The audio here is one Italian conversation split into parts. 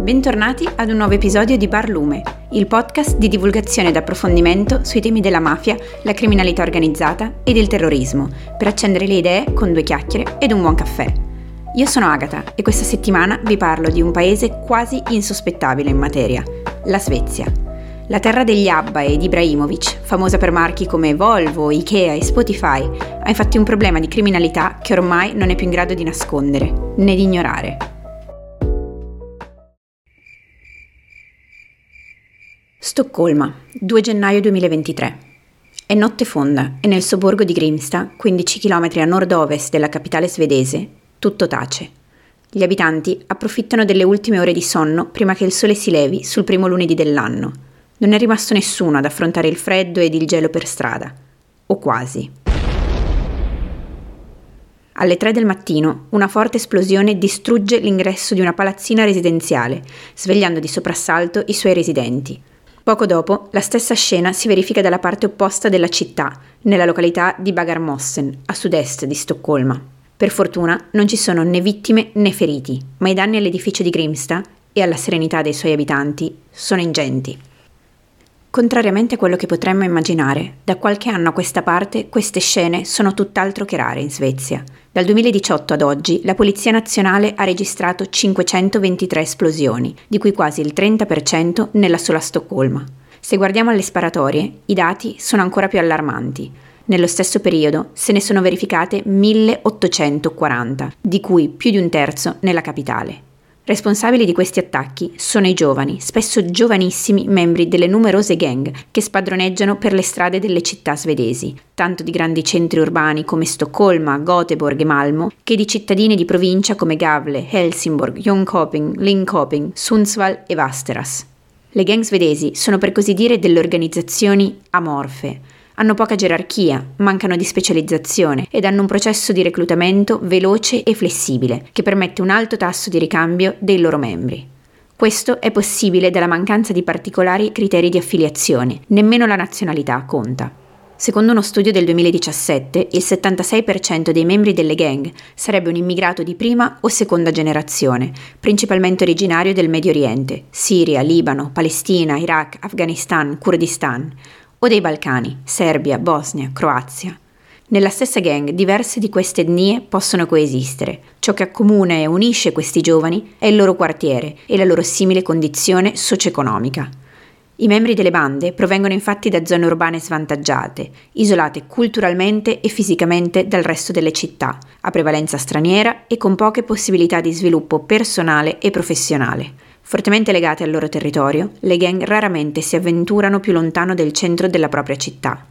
Bentornati ad un nuovo episodio di Barlume, il podcast di divulgazione ed approfondimento sui temi della mafia, la criminalità organizzata ed il terrorismo, per accendere le idee con due chiacchiere ed un buon caffè. Io sono Agata e questa settimana vi parlo di un paese quasi insospettabile in materia, la Svezia. La terra degli Abba e di Ibrahimovic, famosa per marchi come Volvo, Ikea e Spotify, ha infatti un problema di criminalità che ormai non è più in grado di nascondere né di ignorare. Stoccolma, 2 gennaio 2023. È notte fonda e nel sobborgo di Grimsta, 15 km a nord-ovest della capitale svedese, tutto tace. Gli abitanti approfittano delle ultime ore di sonno prima che il sole si levi sul primo lunedì dell'anno. Non è rimasto nessuno ad affrontare il freddo ed il gelo per strada. O quasi. Alle 3 del mattino una forte esplosione distrugge l'ingresso di una palazzina residenziale, svegliando di soprassalto i suoi residenti. Poco dopo, la stessa scena si verifica dalla parte opposta della città, nella località di Bagarmossen, a sud-est di Stoccolma. Per fortuna non ci sono né vittime né feriti, ma i danni all'edificio di Grimsta e alla serenità dei suoi abitanti sono ingenti. Contrariamente a quello che potremmo immaginare, da qualche anno a questa parte queste scene sono tutt'altro che rare in Svezia. Dal 2018 ad oggi la Polizia Nazionale ha registrato 523 esplosioni, di cui quasi il 30% nella sola Stoccolma. Se guardiamo alle sparatorie, i dati sono ancora più allarmanti. Nello stesso periodo se ne sono verificate 1840, di cui più di un terzo nella capitale. Responsabili di questi attacchi sono i giovani, spesso giovanissimi membri delle numerose gang che spadroneggiano per le strade delle città svedesi, tanto di grandi centri urbani come Stoccolma, Göteborg e Malmo, che di cittadine di provincia come Gavle, Helsingborg, Jönköping, Linköping, Sundsvall e Vasteras. Le gang svedesi sono per così dire delle organizzazioni amorfe, hanno poca gerarchia, mancano di specializzazione ed hanno un processo di reclutamento veloce e flessibile che permette un alto tasso di ricambio dei loro membri. Questo è possibile dalla mancanza di particolari criteri di affiliazione, nemmeno la nazionalità conta. Secondo uno studio del 2017, il 76% dei membri delle gang sarebbe un immigrato di prima o seconda generazione, principalmente originario del Medio Oriente, Siria, Libano, Palestina, Iraq, Afghanistan, Kurdistan, o dei Balcani, Serbia, Bosnia, Croazia. Nella stessa gang diverse di queste etnie possono coesistere. Ciò che accomuna e unisce questi giovani è il loro quartiere e la loro simile condizione socio-economica. I membri delle bande provengono infatti da zone urbane svantaggiate, isolate culturalmente e fisicamente dal resto delle città, a prevalenza straniera e con poche possibilità di sviluppo personale e professionale. Fortemente legate al loro territorio, le gang raramente si avventurano più lontano del centro della propria città.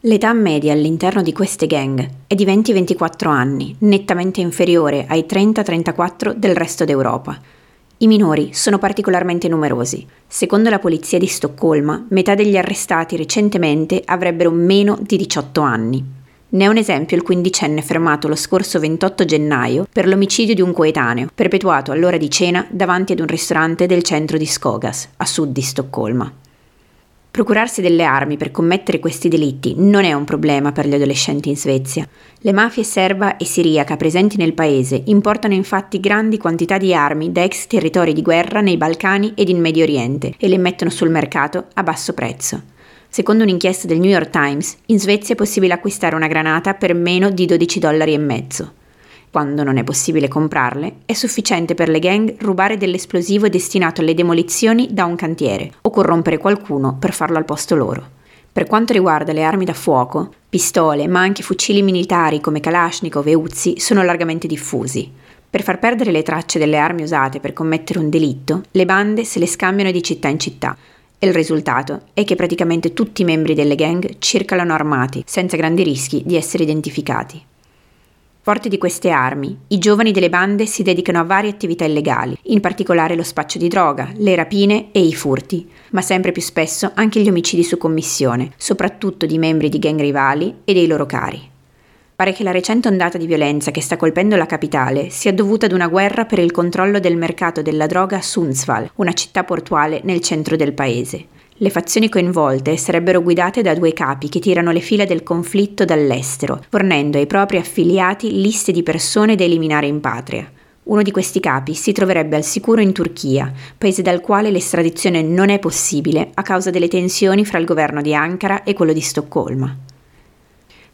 L'età media all'interno di queste gang è di 20-24 anni, nettamente inferiore ai 30-34 del resto d'Europa. I minori sono particolarmente numerosi. Secondo la polizia di Stoccolma, metà degli arrestati recentemente avrebbero meno di 18 anni. Ne è un esempio il quindicenne fermato lo scorso 28 gennaio per l'omicidio di un coetaneo, perpetuato all'ora di cena davanti ad un ristorante del centro di Skogas, a sud di Stoccolma. Procurarsi delle armi per commettere questi delitti non è un problema per gli adolescenti in Svezia. Le mafie serba e siriaca presenti nel paese importano infatti grandi quantità di armi da ex territori di guerra nei Balcani ed in Medio Oriente e le mettono sul mercato a basso prezzo. Secondo un'inchiesta del New York Times, in Svezia è possibile acquistare una granata per meno di 12 dollari e mezzo. Quando non è possibile comprarle, è sufficiente per le gang rubare dell'esplosivo destinato alle demolizioni da un cantiere o corrompere qualcuno per farlo al posto loro. Per quanto riguarda le armi da fuoco, pistole, ma anche fucili militari come Kalashnikov e Uzi sono largamente diffusi. Per far perdere le tracce delle armi usate per commettere un delitto, le bande se le scambiano di città in città, il risultato è che praticamente tutti i membri delle gang circolano armati, senza grandi rischi di essere identificati. Forti di queste armi, i giovani delle bande si dedicano a varie attività illegali, in particolare lo spaccio di droga, le rapine e i furti, ma sempre più spesso anche gli omicidi su commissione, soprattutto di membri di gang rivali e dei loro cari. Pare che la recente ondata di violenza che sta colpendo la capitale sia dovuta ad una guerra per il controllo del mercato della droga a Sundsvall, una città portuale nel centro del paese. Le fazioni coinvolte sarebbero guidate da due capi che tirano le fila del conflitto dall'estero, fornendo ai propri affiliati liste di persone da eliminare in patria. Uno di questi capi si troverebbe al sicuro in Turchia, paese dal quale l'estradizione non è possibile a causa delle tensioni fra il governo di Ankara e quello di Stoccolma.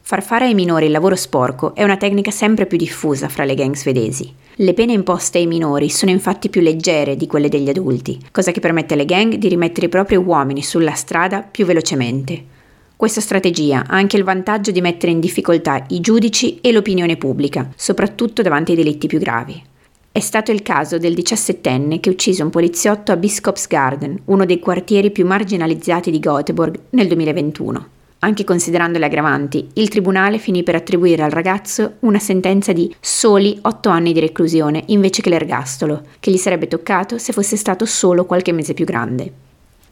Far fare ai minori il lavoro sporco è una tecnica sempre più diffusa fra le gang svedesi. Le pene imposte ai minori sono infatti più leggere di quelle degli adulti, cosa che permette alle gang di rimettere i propri uomini sulla strada più velocemente. Questa strategia ha anche il vantaggio di mettere in difficoltà i giudici e l'opinione pubblica, soprattutto davanti ai delitti più gravi. È stato il caso del diciassettenne che uccise un poliziotto a Biskopsgarden, uno dei quartieri più marginalizzati di Göteborg, nel 2021. Anche considerando le aggravanti, il tribunale finì per attribuire al ragazzo una sentenza di soli 8 anni di reclusione invece che l'ergastolo, che gli sarebbe toccato se fosse stato solo qualche mese più grande.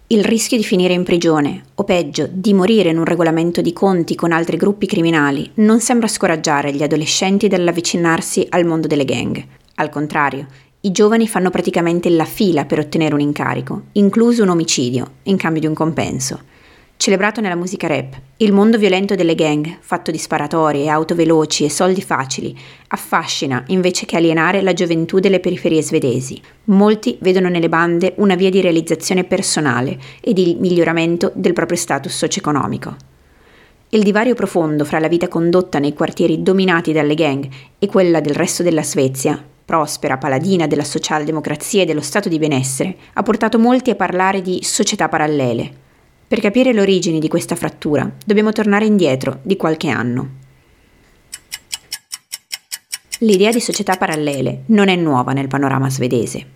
Il rischio di finire in prigione, o peggio, di morire in un regolamento di conti con altri gruppi criminali, non sembra scoraggiare gli adolescenti dall'avvicinarsi al mondo delle gang, al contrario, i giovani fanno praticamente la fila per ottenere un incarico, incluso un omicidio, in cambio di un compenso. Celebrato nella musica rap, il mondo violento delle gang, fatto di sparatorie, auto veloci e soldi facili, affascina invece che alienare la gioventù delle periferie svedesi. Molti vedono nelle bande una via di realizzazione personale e di miglioramento del proprio status socio-economico. Il divario profondo fra la vita condotta nei quartieri dominati dalle gang e quella del resto della Svezia prospera, paladina della socialdemocrazia e dello stato di benessere, ha portato molti a parlare di società parallele. Per capire le origini di questa frattura dobbiamo tornare indietro di qualche anno. L'idea di società parallele non è nuova nel panorama svedese.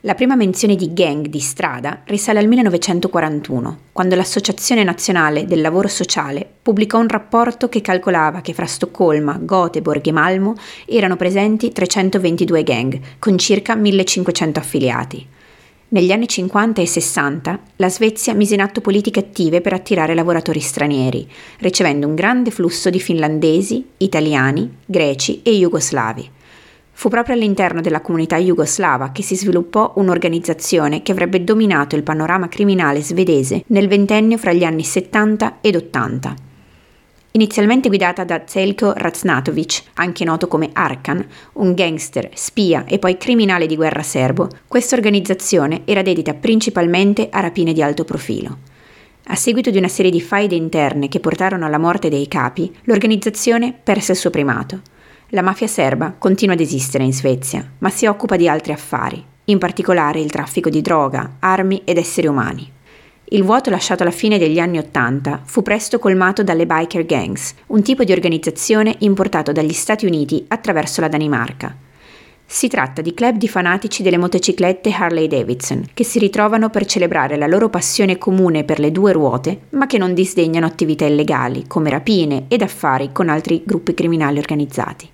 La prima menzione di gang di strada risale al 1941, quando l'Associazione Nazionale del Lavoro Sociale pubblicò un rapporto che calcolava che fra Stoccolma, Göteborg e Malmo erano presenti 322 gang, con circa 1500 affiliati. Negli anni 50 e 60 la Svezia mise in atto politiche attive per attirare lavoratori stranieri, ricevendo un grande flusso di finlandesi, italiani, greci e jugoslavi. Fu proprio all'interno della comunità jugoslava che si sviluppò un'organizzazione che avrebbe dominato il panorama criminale svedese nel ventennio fra gli anni 70 ed 80. Inizialmente guidata da Zelko Raznatovic, anche noto come Arkan, un gangster, spia e poi criminale di guerra serbo, questa organizzazione era dedita principalmente a rapine di alto profilo. A seguito di una serie di faide interne che portarono alla morte dei capi, l'organizzazione perse il suo primato. La mafia serba continua ad esistere in Svezia, ma si occupa di altri affari, in particolare il traffico di droga, armi ed esseri umani. Il vuoto lasciato alla fine degli anni Ottanta fu presto colmato dalle biker gangs, un tipo di organizzazione importato dagli Stati Uniti attraverso la Danimarca. Si tratta di club di fanatici delle motociclette Harley Davidson, che si ritrovano per celebrare la loro passione comune per le due ruote, ma che non disdegnano attività illegali, come rapine ed affari con altri gruppi criminali organizzati.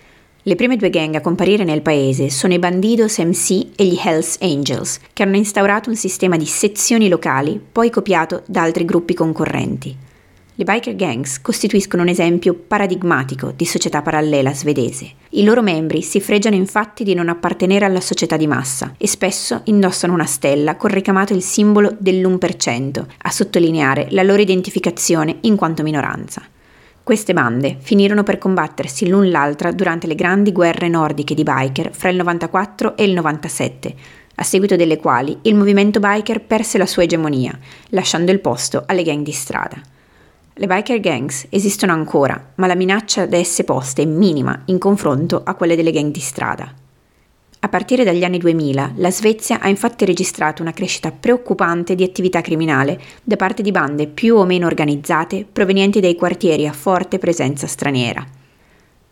Le prime due gang a comparire nel paese sono i Bandidos MC e gli Hells Angels, che hanno instaurato un sistema di sezioni locali, poi copiato da altri gruppi concorrenti. Le biker gangs costituiscono un esempio paradigmatico di società parallela svedese. I loro membri si fregiano infatti di non appartenere alla società di massa e spesso indossano una stella con ricamato il simbolo dell'1%, a sottolineare la loro identificazione in quanto minoranza. Queste bande finirono per combattersi l'un l'altra durante le grandi guerre nordiche di biker fra il 94 e il 97, a seguito delle quali il movimento biker perse la sua egemonia, lasciando il posto alle gang di strada. Le biker gangs esistono ancora, ma la minaccia da esse poste è minima in confronto a quelle delle gang di strada. A partire dagli anni 2000, la Svezia ha infatti registrato una crescita preoccupante di attività criminale da parte di bande più o meno organizzate provenienti dai quartieri a forte presenza straniera.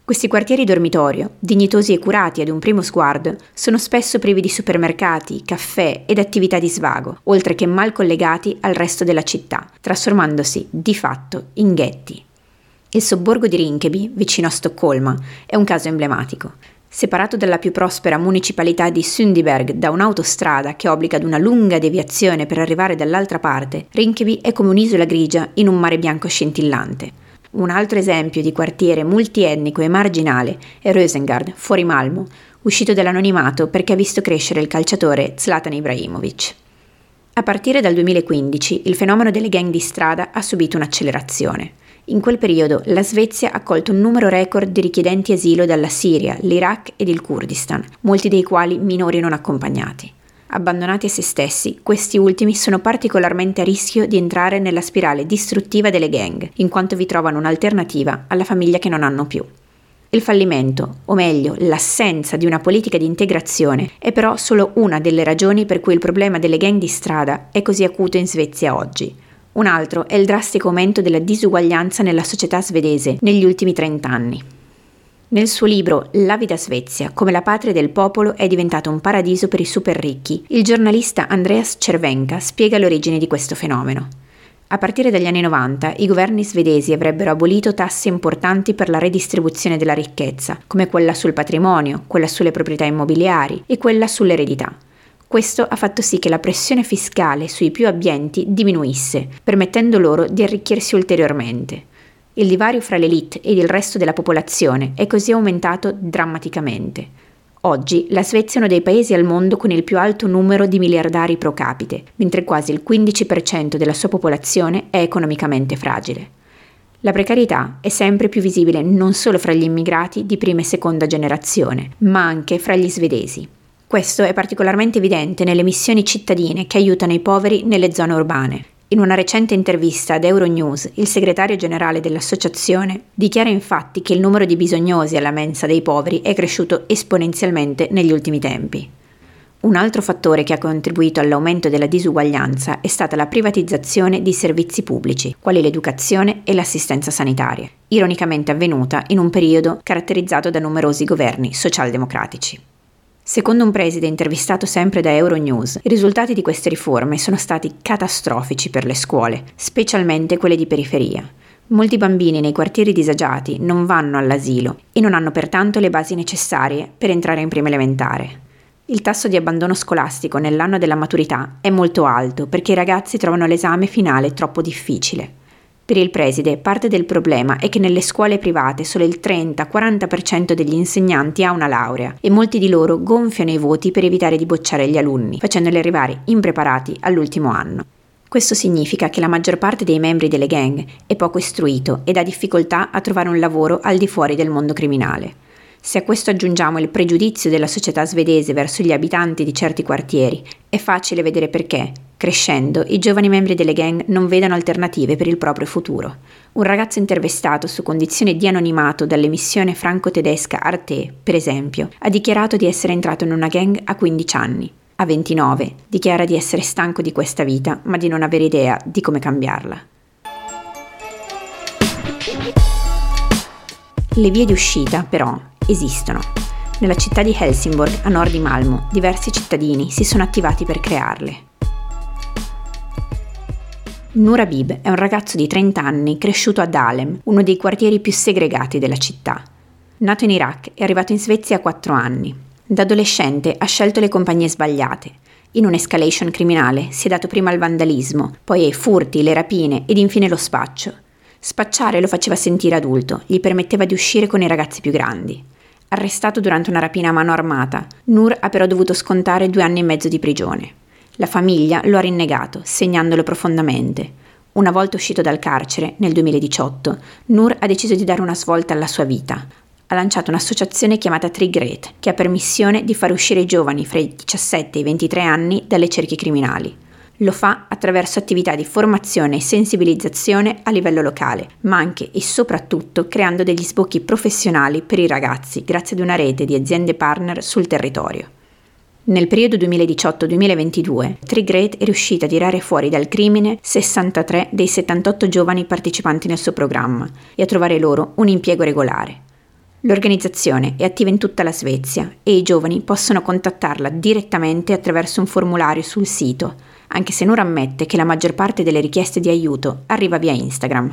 Questi quartieri dormitorio, dignitosi e curati ad un primo sguardo, sono spesso privi di supermercati, caffè ed attività di svago, oltre che mal collegati al resto della città, trasformandosi di fatto in ghetti. Il sobborgo di Rinkeby, vicino a Stoccolma, è un caso emblematico. Separato dalla più prospera municipalità di Sundbyberg da un'autostrada che obbliga ad una lunga deviazione per arrivare dall'altra parte, Rinkeby è come un'isola grigia in un mare bianco scintillante. Un altro esempio di quartiere multietnico e marginale è Rosengard, fuori Malmo, uscito dall'anonimato perché ha visto crescere il calciatore Zlatan Ibrahimovic. A partire dal 2015 il fenomeno delle gang di strada ha subito un'accelerazione. In quel periodo la Svezia ha accolto un numero record di richiedenti asilo dalla Siria, l'Iraq ed il Kurdistan, molti dei quali minori non accompagnati. Abbandonati a se stessi, questi ultimi sono particolarmente a rischio di entrare nella spirale distruttiva delle gang, in quanto vi trovano un'alternativa alla famiglia che non hanno più. Il fallimento, o meglio l'assenza di una politica di integrazione, è però solo una delle ragioni per cui il problema delle gang di strada è così acuto in Svezia oggi. Un altro è il drastico aumento della disuguaglianza nella società svedese negli ultimi 30 anni. Nel suo libro La vita Svezia, come la patria del popolo è diventato un paradiso per i super ricchi, il giornalista Andreas Cervenka spiega l'origine di questo fenomeno. A partire dagli anni 90 i governi svedesi avrebbero abolito tasse importanti per la redistribuzione della ricchezza, come quella sul patrimonio, quella sulle proprietà immobiliari e quella sull'eredità. Questo ha fatto sì che la pressione fiscale sui più abbienti diminuisse, permettendo loro di arricchirsi ulteriormente. Il divario fra l'elite ed il resto della popolazione è così aumentato drammaticamente. Oggi la Svezia è uno dei paesi al mondo con il più alto numero di miliardari pro capite, mentre quasi il 15% della sua popolazione è economicamente fragile. La precarietà è sempre più visibile non solo fra gli immigrati di prima e seconda generazione, ma anche fra gli svedesi. Questo è particolarmente evidente nelle missioni cittadine che aiutano i poveri nelle zone urbane. In una recente intervista ad Euronews, il segretario generale dell'associazione dichiara infatti che il numero di bisognosi alla mensa dei poveri è cresciuto esponenzialmente negli ultimi tempi. Un altro fattore che ha contribuito all'aumento della disuguaglianza è stata la privatizzazione di servizi pubblici, quali l'educazione e l'assistenza sanitaria, ironicamente avvenuta in un periodo caratterizzato da numerosi governi socialdemocratici. Secondo un preside intervistato sempre da Euronews, i risultati di queste riforme sono stati catastrofici per le scuole, specialmente quelle di periferia. Molti bambini nei quartieri disagiati non vanno all'asilo e non hanno pertanto le basi necessarie per entrare in prima elementare. Il tasso di abbandono scolastico nell'anno della maturità è molto alto perché i ragazzi trovano l'esame finale troppo difficile. Per il preside, parte del problema è che nelle scuole private solo il 30-40% degli insegnanti ha una laurea e molti di loro gonfiano i voti per evitare di bocciare gli alunni, facendoli arrivare impreparati all'ultimo anno. Questo significa che la maggior parte dei membri delle gang è poco istruito ed ha difficoltà a trovare un lavoro al di fuori del mondo criminale. Se a questo aggiungiamo il pregiudizio della società svedese verso gli abitanti di certi quartieri, è facile vedere perché, crescendo, i giovani membri delle gang non vedano alternative per il proprio futuro. Un ragazzo intervistato su condizione di anonimato dall'emissione franco-tedesca Arte, per esempio, ha dichiarato di essere entrato in una gang a 15 anni. A 29 dichiara di essere stanco di questa vita, ma di non avere idea di come cambiarla. Le vie di uscita, però, esistono. Nella città di Helsingborg, a nord di Malmo, diversi cittadini si sono attivati per crearle. Nur Habib è un ragazzo di 30 anni cresciuto ad Alem, uno dei quartieri più segregati della città. Nato in Iraq, è arrivato in Svezia a 4 anni. Da adolescente ha scelto le compagnie sbagliate. In un'escalation criminale si è dato prima al vandalismo, poi ai furti, le rapine ed infine lo spaccio. Spacciare lo faceva sentire adulto, gli permetteva di uscire con i ragazzi più grandi. Arrestato durante una rapina a mano armata, Nur ha però dovuto scontare due anni e mezzo di prigione. La famiglia lo ha rinnegato, segnandolo profondamente. Una volta uscito dal carcere, nel 2018, Nur ha deciso di dare una svolta alla sua vita. Ha lanciato un'associazione chiamata Trigret, che ha per missione di far uscire i giovani fra i 17 e i 23 anni dalle cerchie criminali. Lo fa attraverso attività di formazione e sensibilizzazione a livello locale, ma anche e soprattutto creando degli sbocchi professionali per i ragazzi grazie ad una rete di aziende partner sul territorio. Nel periodo 2018-2022, Trigret è riuscita a tirare fuori dal crimine 63 dei 78 giovani partecipanti nel suo programma e a trovare loro un impiego regolare. L'organizzazione è attiva in tutta la Svezia e i giovani possono contattarla direttamente attraverso un formulario sul sito anche se Nur ammette che la maggior parte delle richieste di aiuto arriva via Instagram.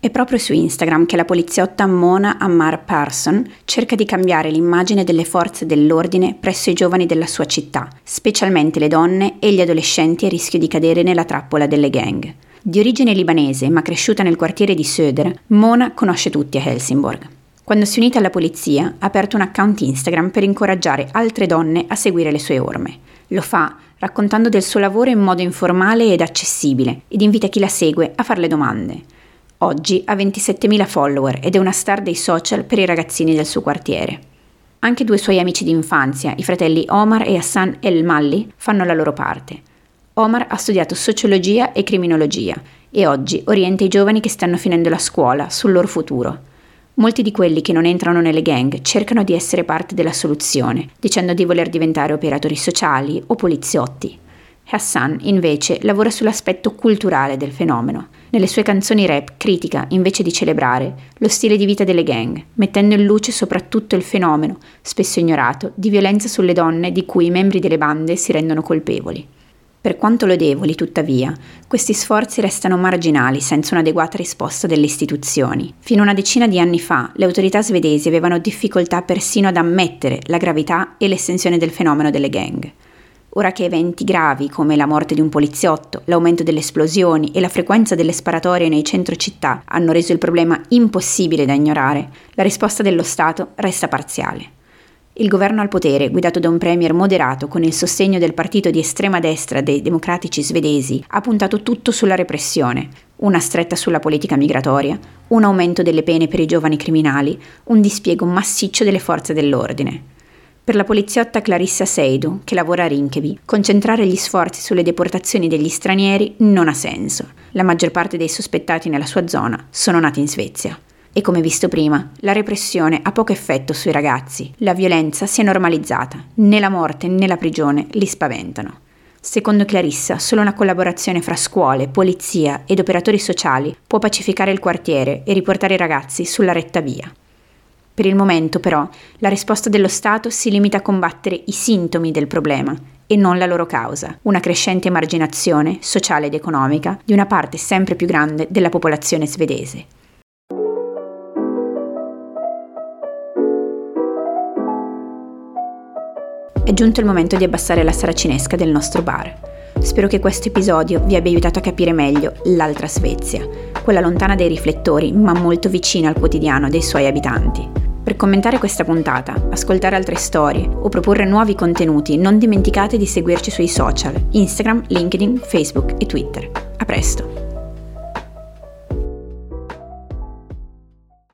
È proprio su Instagram che la poliziotta Mona Ammar Parson cerca di cambiare l'immagine delle forze dell'ordine presso i giovani della sua città, specialmente le donne e gli adolescenti a rischio di cadere nella trappola delle gang. Di origine libanese ma cresciuta nel quartiere di Söder, Mona conosce tutti a Helsingborg. Quando si è unita alla polizia, ha aperto un account Instagram per incoraggiare altre donne a seguire le sue orme. Lo fa raccontando del suo lavoro in modo informale ed accessibile ed invita chi la segue a farle domande. Oggi ha 27.000 follower ed è una star dei social per i ragazzini del suo quartiere. Anche due suoi amici di infanzia, i fratelli Omar e Hassan El Malli, fanno la loro parte. Omar ha studiato sociologia e criminologia e oggi orienta i giovani che stanno finendo la scuola sul loro futuro. Molti di quelli che non entrano nelle gang cercano di essere parte della soluzione, dicendo di voler diventare operatori sociali o poliziotti. Hassan, invece, lavora sull'aspetto culturale del fenomeno. Nelle sue canzoni rap critica, invece di celebrare, lo stile di vita delle gang, mettendo in luce soprattutto il fenomeno, spesso ignorato, di violenza sulle donne di cui i membri delle bande si rendono colpevoli. Per quanto lodevoli, tuttavia, questi sforzi restano marginali senza un'adeguata risposta delle istituzioni. Fino a una decina di anni fa, le autorità svedesi avevano difficoltà persino ad ammettere la gravità e l'estensione del fenomeno delle gang. Ora che eventi gravi come la morte di un poliziotto, l'aumento delle esplosioni e la frequenza delle sparatorie nei centro città hanno reso il problema impossibile da ignorare, la risposta dello Stato resta parziale. Il governo al potere, guidato da un premier moderato con il sostegno del partito di estrema destra dei democratici svedesi, ha puntato tutto sulla repressione, una stretta sulla politica migratoria, un aumento delle pene per i giovani criminali, un dispiego massiccio delle forze dell'ordine. Per la poliziotta Clarissa Seidu, che lavora a Rinkeby, concentrare gli sforzi sulle deportazioni degli stranieri non ha senso. La maggior parte dei sospettati nella sua zona sono nati in Svezia. E come visto prima, la repressione ha poco effetto sui ragazzi, la violenza si è normalizzata, né la morte né la prigione li spaventano. Secondo Clarissa, solo una collaborazione fra scuole, polizia ed operatori sociali può pacificare il quartiere e riportare i ragazzi sulla retta via. Per il momento, però, la risposta dello Stato si limita a combattere i sintomi del problema e non la loro causa, una crescente emarginazione sociale ed economica di una parte sempre più grande della popolazione svedese. È giunto il momento di abbassare la saracinesca del nostro bar. Spero che questo episodio vi abbia aiutato a capire meglio l'altra Svezia, quella lontana dai riflettori ma molto vicina al quotidiano dei suoi abitanti. Per commentare questa puntata, ascoltare altre storie o proporre nuovi contenuti non dimenticate di seguirci sui social, Instagram, LinkedIn, Facebook e Twitter. A presto!